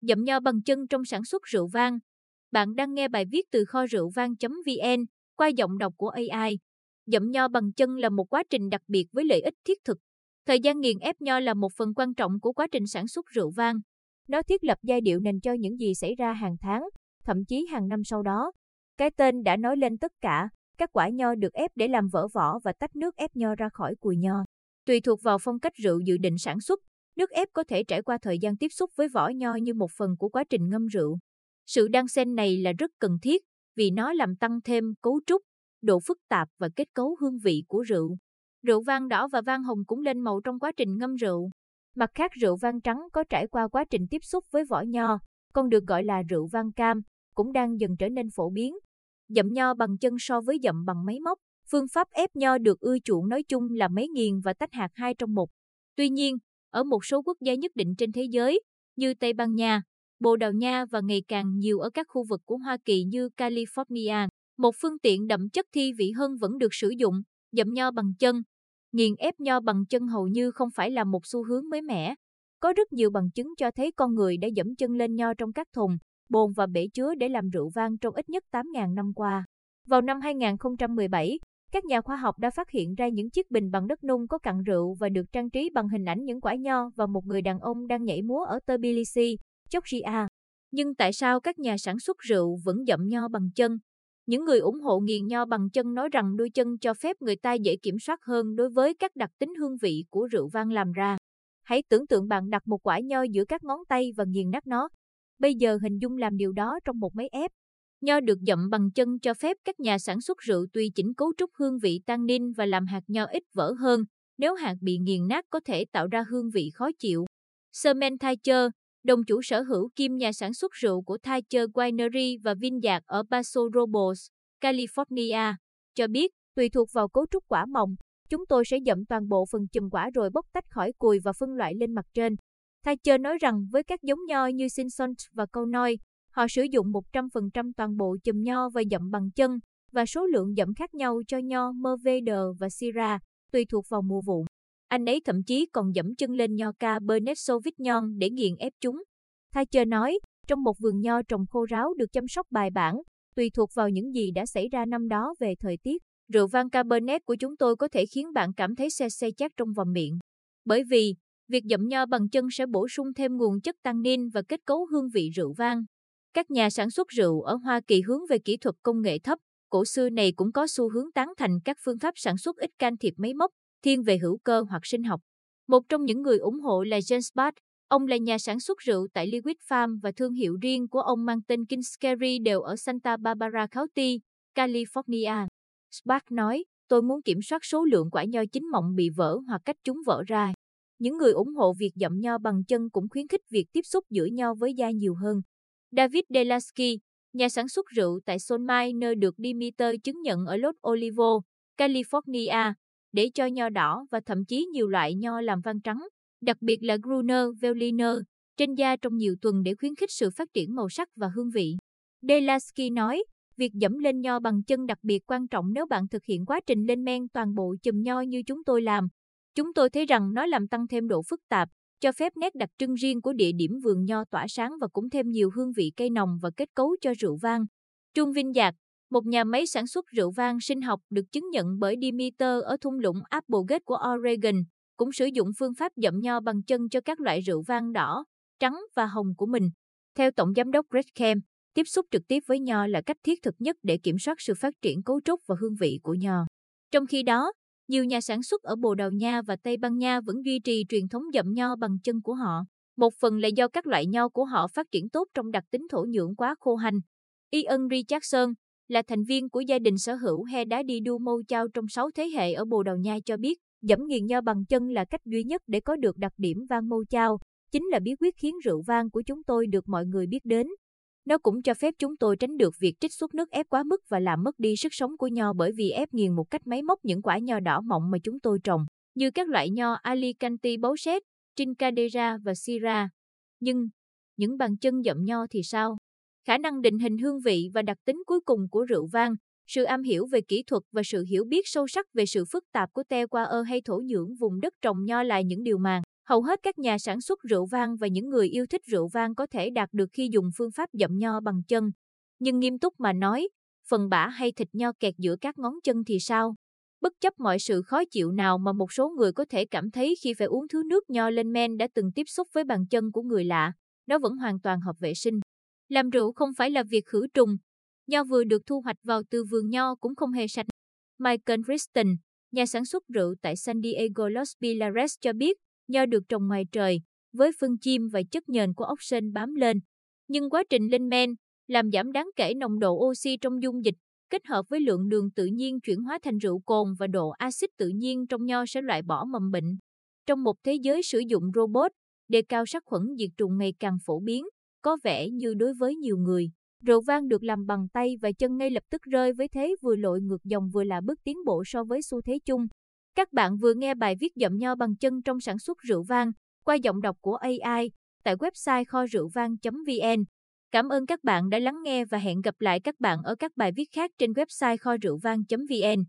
Dậm nho bằng chân trong sản xuất rượu vang. Bạn đang nghe bài viết từ kho rượu vang.vn qua giọng đọc của AI. Dậm nho bằng chân là một quá trình đặc biệt với lợi ích thiết thực. Thời gian nghiền ép nho là một phần quan trọng của quá trình sản xuất rượu vang. Nó thiết lập giai điệu nền cho những gì xảy ra hàng tháng, thậm chí hàng năm sau đó. Cái tên đã nói lên tất cả, các quả nho được ép để làm vỡ vỏ và tách nước ép nho ra khỏi cùi nho. Tùy thuộc vào phong cách rượu dự định sản xuất, nước ép có thể trải qua thời gian tiếp xúc với vỏ nho như một phần của quá trình ngâm rượu. Sự đan xen này là rất cần thiết vì nó làm tăng thêm cấu trúc, độ phức tạp và kết cấu hương vị của rượu. Rượu vang đỏ và vang hồng cũng lên màu trong quá trình ngâm rượu. Mặt khác rượu vang trắng có trải qua quá trình tiếp xúc với vỏ nho, còn được gọi là rượu vang cam, cũng đang dần trở nên phổ biến. Dậm nho bằng chân so với dậm bằng máy móc, phương pháp ép nho được ưa chuộng nói chung là máy nghiền và tách hạt hai trong một. Tuy nhiên, ở một số quốc gia nhất định trên thế giới, như Tây Ban Nha, Bồ Đào Nha và ngày càng nhiều ở các khu vực của Hoa Kỳ như California, một phương tiện đậm chất thi vị hơn vẫn được sử dụng, dậm nho bằng chân. Nghiền ép nho bằng chân hầu như không phải là một xu hướng mới mẻ. Có rất nhiều bằng chứng cho thấy con người đã dẫm chân lên nho trong các thùng, bồn và bể chứa để làm rượu vang trong ít nhất 8.000 năm qua. Vào năm 2017, các nhà khoa học đã phát hiện ra những chiếc bình bằng đất nung có cặn rượu và được trang trí bằng hình ảnh những quả nho và một người đàn ông đang nhảy múa ở Tbilisi, Georgia. Nhưng tại sao các nhà sản xuất rượu vẫn dậm nho bằng chân? Những người ủng hộ nghiền nho bằng chân nói rằng đôi chân cho phép người ta dễ kiểm soát hơn đối với các đặc tính hương vị của rượu vang làm ra. Hãy tưởng tượng bạn đặt một quả nho giữa các ngón tay và nghiền nát nó. Bây giờ hình dung làm điều đó trong một máy ép. Nho được dậm bằng chân cho phép các nhà sản xuất rượu tùy chỉnh cấu trúc hương vị tannin và làm hạt nho ít vỡ hơn. Nếu hạt bị nghiền nát có thể tạo ra hương vị khó chịu. Sermen Thatcher, đồng chủ sở hữu kim nhà sản xuất rượu của Thatcher Winery và Vineyard ở Paso Robles, California, cho biết, tùy thuộc vào cấu trúc quả mọng, chúng tôi sẽ dậm toàn bộ phần chùm quả rồi bóc tách khỏi cùi và phân loại lên mặt trên. Thatcher nói rằng với các giống nho như Simpson và Conoy, họ sử dụng 100% toàn bộ chùm nho và dậm bằng chân, và số lượng dậm khác nhau cho nho Mervedor và Syrah, tùy thuộc vào mùa vụ. Anh ấy thậm chí còn dẫm chân lên nho Cabernet Sauvignon để nghiền ép chúng. Thay chờ nói, trong một vườn nho trồng khô ráo được chăm sóc bài bản, tùy thuộc vào những gì đã xảy ra năm đó về thời tiết. Rượu vang Cabernet của chúng tôi có thể khiến bạn cảm thấy xe xe chát trong vòng miệng. Bởi vì, việc dậm nho bằng chân sẽ bổ sung thêm nguồn chất tannin và kết cấu hương vị rượu vang. Các nhà sản xuất rượu ở Hoa Kỳ hướng về kỹ thuật công nghệ thấp, cổ xưa này cũng có xu hướng tán thành các phương pháp sản xuất ít can thiệp máy móc, thiên về hữu cơ hoặc sinh học. Một trong những người ủng hộ là James Bart, ông là nhà sản xuất rượu tại Liquid Farm và thương hiệu riêng của ông mang tên Kingsbury đều ở Santa Barbara County, California. Spark nói, tôi muốn kiểm soát số lượng quả nho chín mọng bị vỡ hoặc cách chúng vỡ ra. Những người ủng hộ việc dậm nho bằng chân cũng khuyến khích việc tiếp xúc giữa nho với da nhiều hơn. David Delasky, nhà sản xuất rượu tại Sonmai nơi được Demeter chứng nhận ở Los Olivos, California, để cho nho đỏ và thậm chí nhiều loại nho làm vang trắng, đặc biệt là Gruner Veltliner, trên da trong nhiều tuần để khuyến khích sự phát triển màu sắc và hương vị. Delasky nói, việc dẫm lên nho bằng chân đặc biệt quan trọng nếu bạn thực hiện quá trình lên men toàn bộ chùm nho như chúng tôi làm. Chúng tôi thấy rằng nó làm tăng thêm độ phức tạp, cho phép nét đặc trưng riêng của địa điểm vườn nho tỏa sáng và cũng thêm nhiều hương vị cây nồng và kết cấu cho rượu vang. Trung Vinh Dạc, một nhà máy sản xuất rượu vang sinh học được chứng nhận bởi Demeter ở thung lũng Applegate của Oregon, cũng sử dụng phương pháp dậm nho bằng chân cho các loại rượu vang đỏ, trắng và hồng của mình. Theo Tổng Giám đốc Greg Kem, tiếp xúc trực tiếp với nho là cách thiết thực nhất để kiểm soát sự phát triển cấu trúc và hương vị của nho. Trong khi đó, nhiều nhà sản xuất ở Bồ Đào Nha và Tây Ban Nha vẫn duy trì truyền thống dậm nho bằng chân của họ. Một phần là do các loại nho của họ phát triển tốt trong đặc tính thổ nhưỡng quá khô hành. Ian Richardson, là thành viên của gia đình sở hữu he đá đi đu mâu chao trong 6 thế hệ ở Bồ Đào Nha cho biết, dẫm nghiền nho bằng chân là cách duy nhất để có được đặc điểm vang mâu chao, chính là bí quyết khiến rượu vang của chúng tôi được mọi người biết đến. Nó cũng cho phép chúng tôi tránh được việc trích xuất nước ép quá mức và làm mất đi sức sống của nho bởi vì ép nghiền một cách máy móc những quả nho đỏ mọng mà chúng tôi trồng, như các loại nho Alicante bấu xét, Trincadera và Syrah. Nhưng, những bàn chân dậm nho thì sao? khả năng định hình hương vị và đặc tính cuối cùng của rượu vang, sự am hiểu về kỹ thuật và sự hiểu biết sâu sắc về sự phức tạp của te qua ơ hay thổ nhưỡng vùng đất trồng nho là những điều mà Hầu hết các nhà sản xuất rượu vang và những người yêu thích rượu vang có thể đạt được khi dùng phương pháp dậm nho bằng chân. Nhưng nghiêm túc mà nói, phần bã hay thịt nho kẹt giữa các ngón chân thì sao? Bất chấp mọi sự khó chịu nào mà một số người có thể cảm thấy khi phải uống thứ nước nho lên men đã từng tiếp xúc với bàn chân của người lạ, nó vẫn hoàn toàn hợp vệ sinh. Làm rượu không phải là việc khử trùng. Nho vừa được thu hoạch vào từ vườn nho cũng không hề sạch. Michael Kristen, nhà sản xuất rượu tại San Diego Los Pilares cho biết, nho được trồng ngoài trời, với phân chim và chất nhờn của ốc sên bám lên. Nhưng quá trình lên men, làm giảm đáng kể nồng độ oxy trong dung dịch, kết hợp với lượng đường tự nhiên chuyển hóa thành rượu cồn và độ axit tự nhiên trong nho sẽ loại bỏ mầm bệnh. Trong một thế giới sử dụng robot, đề cao sát khuẩn diệt trùng ngày càng phổ biến, có vẻ như đối với nhiều người, rượu vang được làm bằng tay và chân ngay lập tức rơi với thế vừa lội ngược dòng vừa là bước tiến bộ so với xu thế chung. Các bạn vừa nghe bài viết dậm nho bằng chân trong sản xuất rượu vang qua giọng đọc của AI tại website kho rượu vang.vn. Cảm ơn các bạn đã lắng nghe và hẹn gặp lại các bạn ở các bài viết khác trên website kho rượu vang.vn.